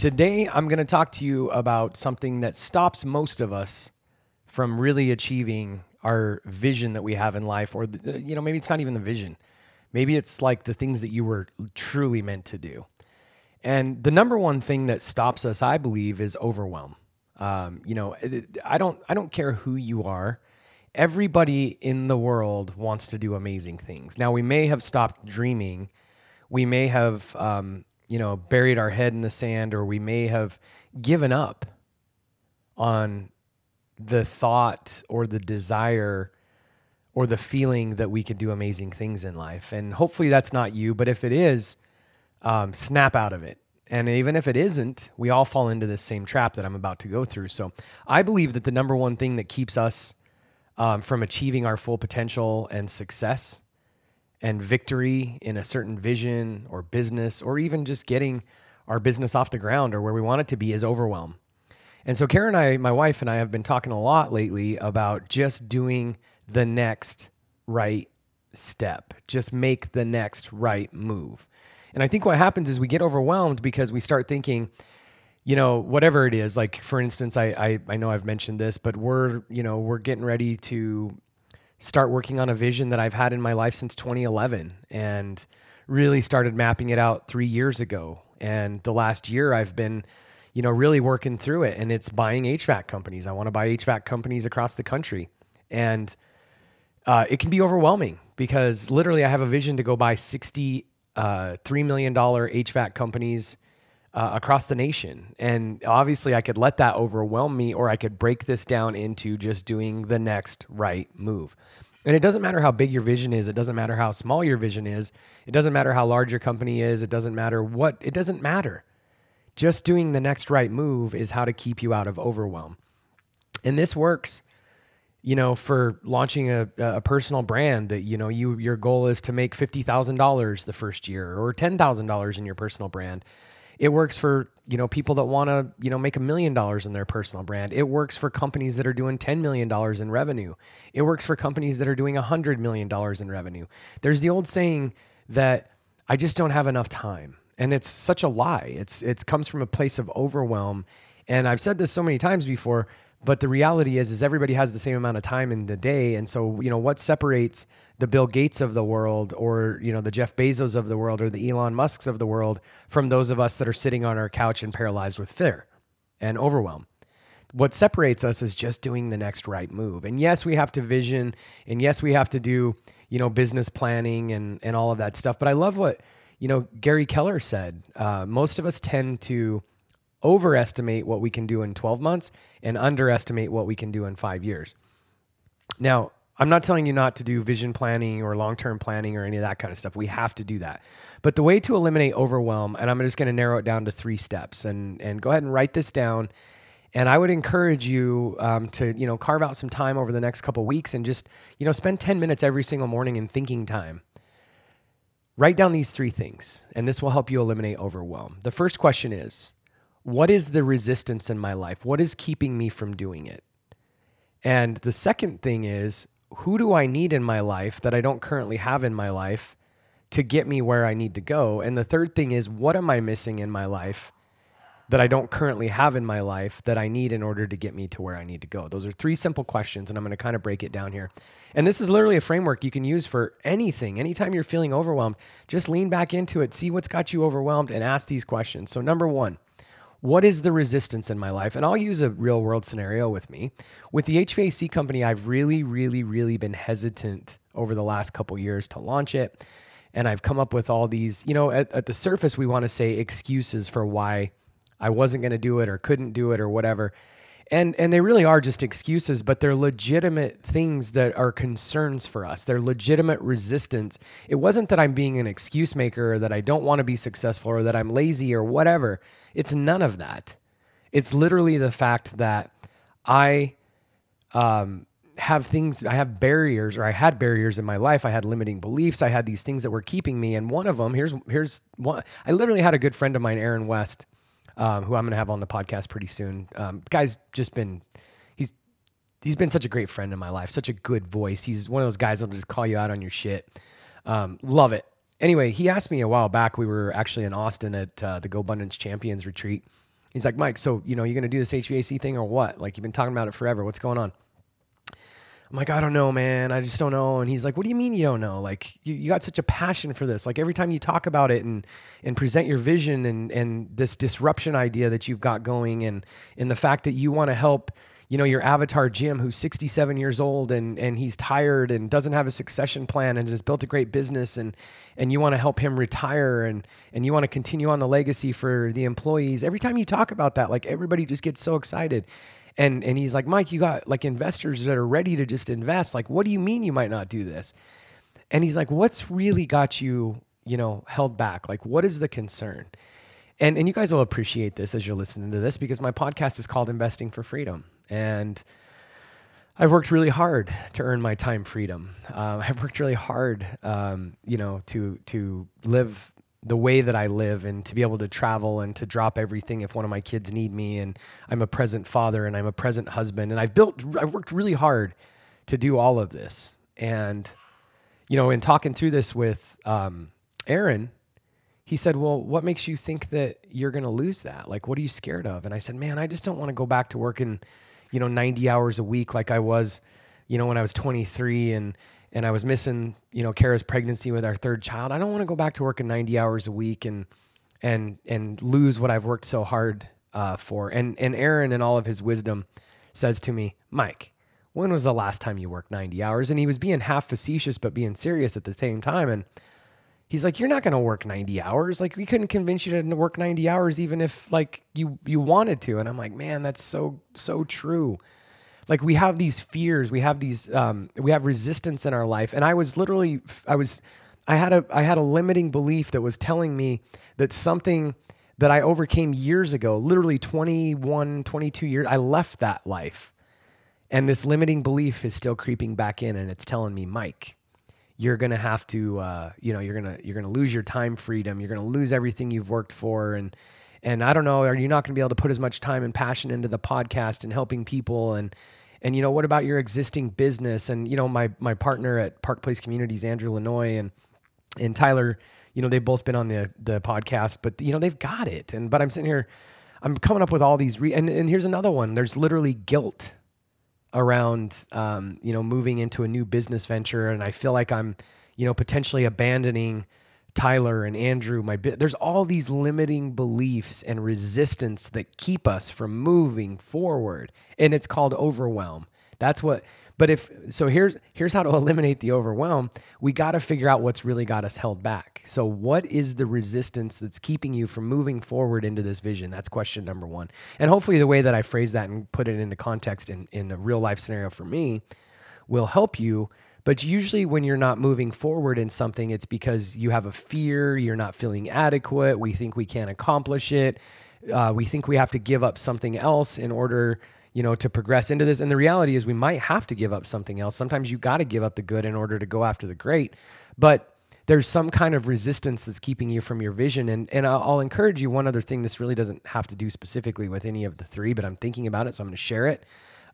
Today, I'm going to talk to you about something that stops most of us from really achieving our vision that we have in life, or, you know, maybe it's not even the vision. Maybe it's like the things that you were truly meant to do. And the number one thing that stops us, I believe, is overwhelm. Um, you know, I don't, I don't care who you are. Everybody in the world wants to do amazing things. Now, we may have stopped dreaming. We may have, um, you know, buried our head in the sand, or we may have given up on the thought or the desire or the feeling that we could do amazing things in life. And hopefully that's not you, but if it is, um, snap out of it. And even if it isn't, we all fall into this same trap that I'm about to go through. So I believe that the number one thing that keeps us um, from achieving our full potential and success and victory in a certain vision or business, or even just getting our business off the ground or where we want it to be, is overwhelm. And so Karen and I, my wife and I, have been talking a lot lately about just doing the next right step, just make the next right move. And I think what happens is we get overwhelmed because we start thinking, you know, whatever it is, like for instance, I, I, I know I've mentioned this, but we're, you know, we're getting ready to start working on a vision that I've had in my life since 2011 and really started mapping it out three years ago. And the last year I've been, you know, really working through it and it's buying HVAC companies. I want to buy HVAC companies across the country. And uh, it can be overwhelming because literally I have a vision to go buy 60 uh, $3 million HVAC companies uh, across the nation. And obviously, I could let that overwhelm me, or I could break this down into just doing the next right move. And it doesn't matter how big your vision is, it doesn't matter how small your vision is, it doesn't matter how large your company is, it doesn't matter what, it doesn't matter. Just doing the next right move is how to keep you out of overwhelm. And this works you know, for launching a, a personal brand that, you know, you, your goal is to make $50,000 the first year or $10,000 in your personal brand. It works for, you know, people that want to, you know, make a million dollars in their personal brand. It works for companies that are doing $10 million in revenue. It works for companies that are doing $100 million in revenue. There's the old saying that I just don't have enough time. And it's such a lie. It's, it comes from a place of overwhelm. And I've said this so many times before, but the reality is, is everybody has the same amount of time in the day, and so you know what separates the Bill Gates of the world, or you know the Jeff Bezos of the world, or the Elon Musk's of the world, from those of us that are sitting on our couch and paralyzed with fear and overwhelm. What separates us is just doing the next right move. And yes, we have to vision, and yes, we have to do you know business planning and and all of that stuff. But I love what you know Gary Keller said. Uh, most of us tend to overestimate what we can do in 12 months and underestimate what we can do in five years. Now, I'm not telling you not to do vision planning or long term planning or any of that kind of stuff. We have to do that. But the way to eliminate overwhelm, and I'm just going to narrow it down to three steps, and, and go ahead and write this down. And I would encourage you um, to, you know, carve out some time over the next couple weeks and just, you know, spend 10 minutes every single morning in thinking time. Write down these three things, and this will help you eliminate overwhelm. The first question is what is the resistance in my life? What is keeping me from doing it? And the second thing is, who do I need in my life that I don't currently have in my life to get me where I need to go? And the third thing is, what am I missing in my life that I don't currently have in my life that I need in order to get me to where I need to go? Those are three simple questions, and I'm going to kind of break it down here. And this is literally a framework you can use for anything. Anytime you're feeling overwhelmed, just lean back into it, see what's got you overwhelmed, and ask these questions. So, number one, what is the resistance in my life? And I'll use a real world scenario with me. With the HVAC company, I've really, really, really been hesitant over the last couple years to launch it. And I've come up with all these, you know, at, at the surface, we want to say excuses for why I wasn't going to do it or couldn't do it or whatever. And and they really are just excuses but they're legitimate things that are concerns for us. They're legitimate resistance. It wasn't that i'm being an excuse maker or that i don't want to be successful or that i'm lazy or whatever. It's none of that. It's literally the fact that i um, have things i have barriers or i had barriers in my life. I had limiting beliefs. I had these things that were keeping me and one of them here's here's one i literally had a good friend of mine aaron west um, who I'm going to have on the podcast pretty soon. Um, guy's just been he's he's been such a great friend in my life, such a good voice. He's one of those guys that'll just call you out on your shit. Um, love it. Anyway, he asked me a while back. We were actually in Austin at uh, the GoBundance Champions retreat. He's like, Mike, so you know you're going to do this HVAC thing or what? Like you've been talking about it forever. What's going on? I'm like, I don't know, man. I just don't know. And he's like, What do you mean you don't know? Like, you, you got such a passion for this. Like, every time you talk about it and and present your vision and and this disruption idea that you've got going, and and the fact that you want to help, you know, your avatar Jim, who's 67 years old and and he's tired and doesn't have a succession plan and has built a great business, and and you want to help him retire and and you want to continue on the legacy for the employees. Every time you talk about that, like everybody just gets so excited. And and he's like, Mike, you got like investors that are ready to just invest. Like, what do you mean you might not do this? And he's like, what's really got you, you know, held back? Like, what is the concern? And and you guys will appreciate this as you're listening to this because my podcast is called Investing for Freedom. And I've worked really hard to earn my time freedom. Uh, I've worked really hard, um, you know, to to live the way that I live and to be able to travel and to drop everything if one of my kids need me and I'm a present father and I'm a present husband. And I've built I've worked really hard to do all of this. And you know in talking through this with um, Aaron he said well what makes you think that you're going to lose that? Like what are you scared of? And I said man I just don't want to go back to working you know 90 hours a week like I was you know when I was 23 and and I was missing, you know, Kara's pregnancy with our third child. I don't want to go back to working 90 hours a week and and and lose what I've worked so hard uh, for. And and Aaron, in all of his wisdom, says to me, Mike, when was the last time you worked 90 hours? And he was being half facetious but being serious at the same time. And he's like, You're not going to work 90 hours. Like we couldn't convince you to work 90 hours even if like you you wanted to. And I'm like, man, that's so so true like we have these fears we have these um, we have resistance in our life. And i was literally i was i had a i had a limiting belief that was telling me that something that i overcame years ago literally 21 22 years i left that life. And this limiting belief is still creeping back in and it's telling me mike you're gonna have to uh, you know you're gonna you're gonna lose your time freedom. You're gonna lose everything you've worked for and and i don't know are you not gonna be able to put as much time and passion into the podcast and helping people? And and you know what about your existing business? And you know my my partner at park place communities andrew lanoie and and tyler you know they've both been on the the podcast but you know they've got it. And but i'm sitting here i'm coming up with all these re- and, and here's another one. There's literally guilt around um, you know moving into a new business venture and i feel like i'm you know potentially abandoning Tyler and Andrew, my bit. There's all these limiting beliefs and resistance that keep us from moving forward, and it's called overwhelm. That's what. But if so, here's here's how to eliminate the overwhelm. We got to figure out what's really got us held back. So, what is the resistance that's keeping you from moving forward into this vision? That's question number one. And hopefully, the way that I phrase that and put it into context in in a real life scenario for me will help you but usually, when you're not moving forward in something, it's because you have a fear, you're not feeling adequate, we think we can't accomplish it, uh, we think we have to give up something else in order you know to progress into this. And the reality is we might have to give up something else. Sometimes you got to give up the good in order to go after the great. But there's some kind of resistance that's keeping you from your vision. And and I'll encourage you one other thing this really doesn't have to do specifically with any of the three but I'm thinking about it so I'm going to share it.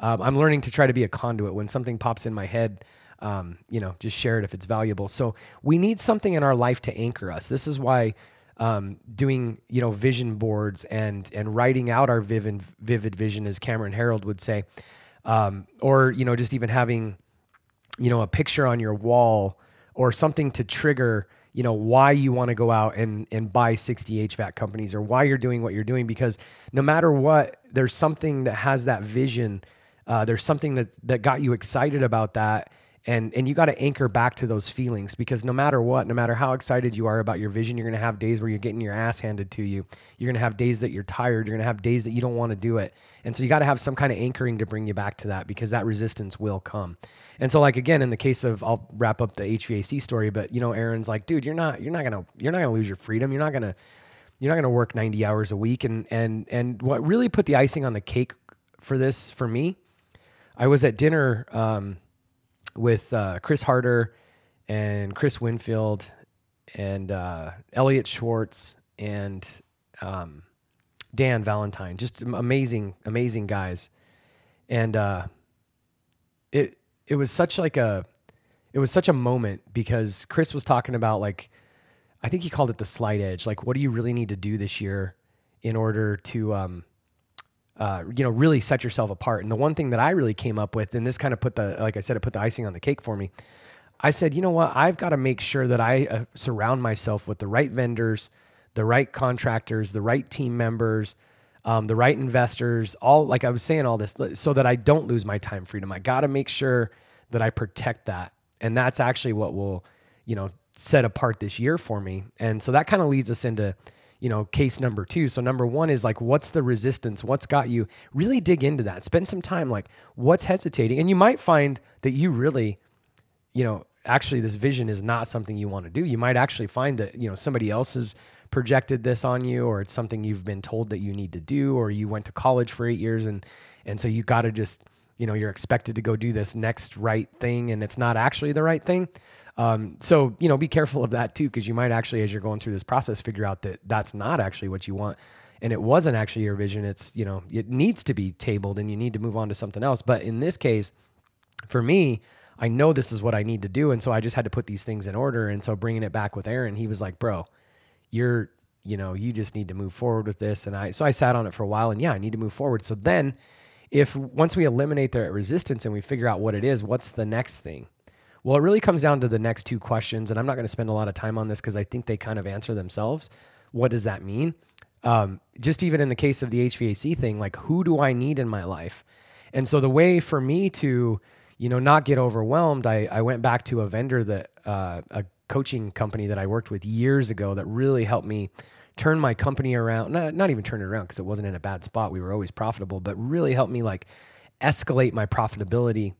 Um, I'm learning to try to be a conduit. When something pops in my head um, you know, just share it if it's valuable. So we need something in our life to anchor us. This is why um, doing you know vision boards and and writing out our vivid vivid vision, as Cameron Herold would say, um, or you know just even having you know a picture on your wall or something to trigger you know why you want to go out and and buy 60 HVAC companies or why you're doing what you're doing because no matter what there's something that has that vision uh, there's something that that got you excited about that and and you got to anchor back to those feelings because no matter what no matter how excited you are about your vision you're going to have days where you're getting your ass handed to you. You're going to have days that you're tired. You're going to have days that you don't want to do it. And so you got to have some kind of anchoring to bring you back to that because that resistance will come. And so like again in the case of I'll wrap up the HVAC story but you know Aaron's like dude you're not you're not going to you're not going to lose your freedom. You're not going to you're not going to work 90 hours a week. And and and what really put the icing on the cake for this for me I was at dinner um, with uh, Chris Harder and Chris Winfield and uh, Elliot Schwartz and um, Dan Valentine. Just amazing, amazing guys. And uh, it it was such like a it was such a moment because Chris was talking about like I think he called it the slight edge. Like, what do you really need to do this year in order to um, uh, you know, really set yourself apart. And the one thing that I really came up with, and this kind of put the, like I said, it put the icing on the cake for me. I said, you know what? I've got to make sure that I uh, surround myself with the right vendors, the right contractors, the right team members, um, the right investors, all like I was saying, all this, so that I don't lose my time freedom. I got to make sure that I protect that. And that's actually what will, you know, set apart this year for me. And so that kind of leads us into, you know, case number two. So number one is like, what's the resistance? What's got you? Really dig into that. Spend some time like, what's hesitating? And you might find that you really, you know, actually this vision is not something you want to do. You might actually find that, you know, somebody else has projected this on you, or it's something you've been told that you need to do, or you went to college for eight years and and so you got to just, you know, you're expected to go do this next right thing, and it's not actually the right thing. Um, so you know, be careful of that too, because you might actually, as you're going through this process, figure out that that's not actually what you want, and it wasn't actually your vision. It's you know, it needs to be tabled, and you need to move on to something else. But in this case, for me, I know this is what I need to do, and so I just had to put these things in order. And so bringing it back with Aaron, he was like, "Bro, you're." You know, you just need to move forward with this. And I, so I sat on it for a while and yeah, I need to move forward. So then if once we eliminate the resistance and we figure out what it is, what's the next thing? Well, it really comes down to the next two questions, and I'm not going to spend a lot of time on this because I think they kind of answer themselves. What does that mean? Um, just even in the case of the HVAC thing, like who do I need in my life? And so the way for me to, you know, not get overwhelmed, I, I went back to a vendor that uh, a coaching company that I worked with years ago that really helped me turn my company around. Not, not even turn it around because it wasn't in a bad spot. We were always profitable, but really helped me like escalate my profitability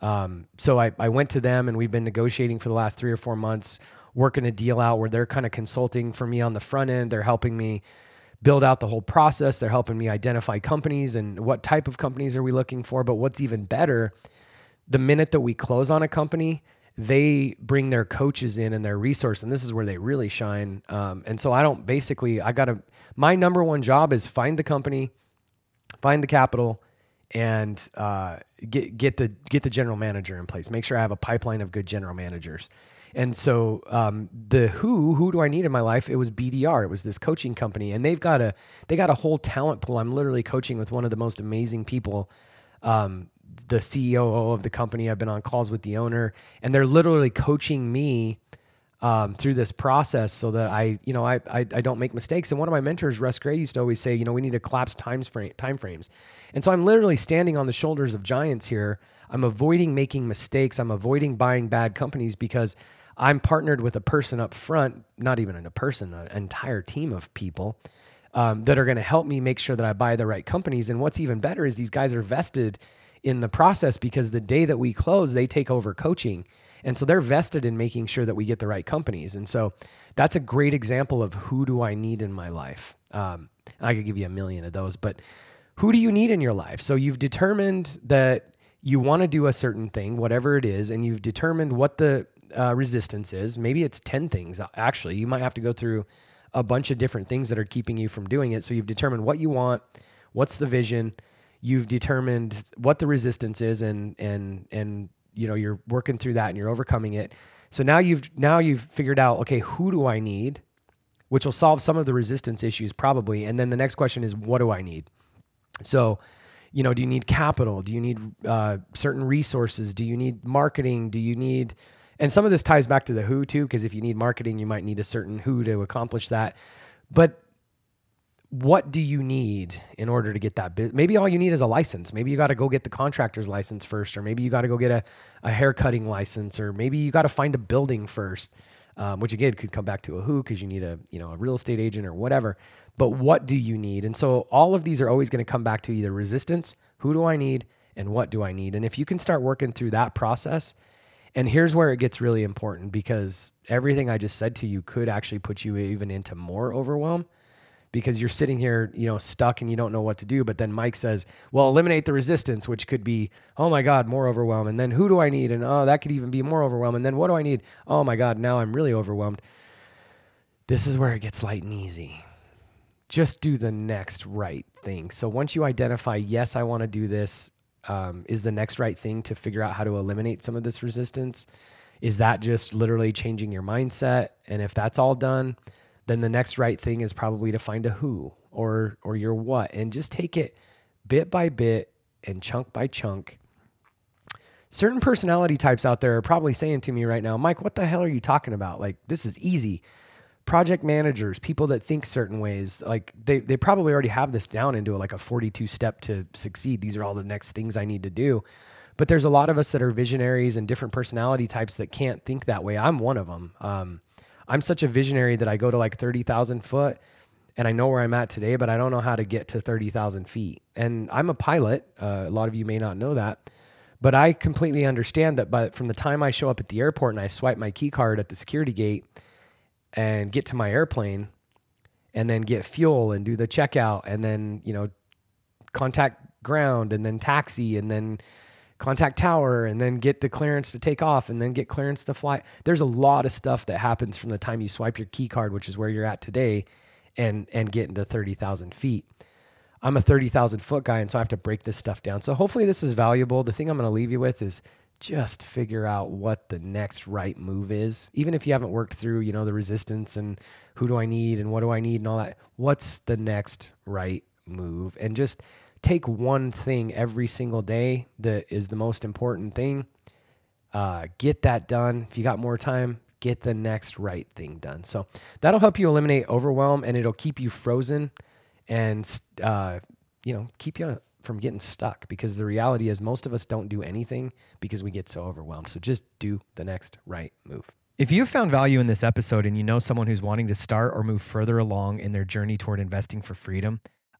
um, so I, I went to them and we've been negotiating for the last three or four months, working a deal out where they're kind of consulting for me on the front end. They're helping me build out the whole process. They're helping me identify companies and what type of companies are we looking for. But what's even better, the minute that we close on a company, they bring their coaches in and their resource, and this is where they really shine. Um, and so I don't basically, I got to, my number one job is find the company, find the capital, and uh, get get the get the general manager in place. Make sure I have a pipeline of good general managers. And so um, the who who do I need in my life? It was BDR. It was this coaching company, and they've got a they got a whole talent pool. I'm literally coaching with one of the most amazing people. Um, the CEO of the company. I've been on calls with the owner, and they're literally coaching me um, through this process so that I, you know, I, I, I don't make mistakes. And one of my mentors, Russ Gray, used to always say, you know, we need to collapse time frame time frames. And so I'm literally standing on the shoulders of giants here. I'm avoiding making mistakes. I'm avoiding buying bad companies because I'm partnered with a person up front, not even a person, an entire team of people um, that are going to help me make sure that I buy the right companies. And what's even better is these guys are vested in the process because the day that we close, they take over coaching. And so they're vested in making sure that we get the right companies. And so that's a great example of who do I need in my life. Um, I could give you a million of those, but who do you need in your life? So you've determined that you want to do a certain thing, whatever it is, and you've determined what the uh, resistance is. Maybe it's 10 things, actually. You might have to go through a bunch of different things that are keeping you from doing it. So you've determined what you want, what's the vision, you've determined what the resistance is and and and you know you're working through that and you're overcoming it. So now you've now you've figured out okay who do i need? Which will solve some of the resistance issues probably. And then the next question is what do i need? So you know do you need capital? Do you need uh, certain resources? Do you need marketing? Do you need and some of this ties back to the who too because if you need marketing you might need a certain who to accomplish that. But what do you need in order to get that? Maybe all you need is a license. Maybe you got to go get the contractor's license first, or maybe you got to go get a, a hair cutting license, or maybe you got to find a building first, um, which again could come back to a who because you need a you know a real estate agent or whatever. But what do you need? And so all of these are always going to come back to either resistance, who do I need, and what do I need? And if you can start working through that process, and here's where it gets really important because everything I just said to you could actually put you even into more overwhelm because you're sitting here, you know, stuck and you don't know what to do. But then Mike says, well, eliminate the resistance, which could be, oh my God, more overwhelm. And then who do I need? And oh, that could even be more overwhelm. And then what do I need? Oh my God, now I'm really overwhelmed. This is where it gets light and easy. Just do the next right thing. So once you identify, yes, I want to do this, um, is the next right thing to figure out how to eliminate some of this resistance? Is that just literally changing your mindset? And if that's all done, then the next right thing is probably to find a who or or your what and just take it bit by bit and chunk by chunk. Certain personality types out there are probably saying to me right now, Mike, what the hell are you talking about? Like this is easy. Project managers, people that think certain ways, like they they probably already have this down into like a 42 step to succeed. These are all the next things I need to do. But there's a lot of us that are visionaries and different personality types that can't think that way. I'm one of them. Um, I'm such a visionary that I go to like 30,000 foot and I know where I'm at today, but I don't know how to get to 30,000 feet. And I'm a pilot. Uh, a lot of you may not know that, but I completely understand that. But from the time I show up at the airport and I swipe my key card at the security gate and get to my airplane and then get fuel and do the checkout and then, you know, contact ground and then taxi and then contact tower and then get the clearance to take off and then get clearance to fly. There's a lot of stuff that happens from the time you swipe your key card, which is where you're at today, and and get into 30,000 feet. I'm a 30,000 foot guy, and so I have to break this stuff down. So hopefully this is valuable. The thing I'm going to leave you with is just figure out what the next right move is. Even if you haven't worked through, you know, the resistance and who do I need and what do I need and all that. What's the next right move? And just take one thing every single day that is the most important thing. Uh, get that done. If you got more time, get the next right thing done. So that'll help you eliminate overwhelm and it'll keep you frozen and, uh, you know, keep you from getting stuck because the reality is most of us don't do anything because we get so overwhelmed. So just do the next right move. If you found value in this episode and you know someone who's wanting to start or move further along in their journey toward investing for freedom,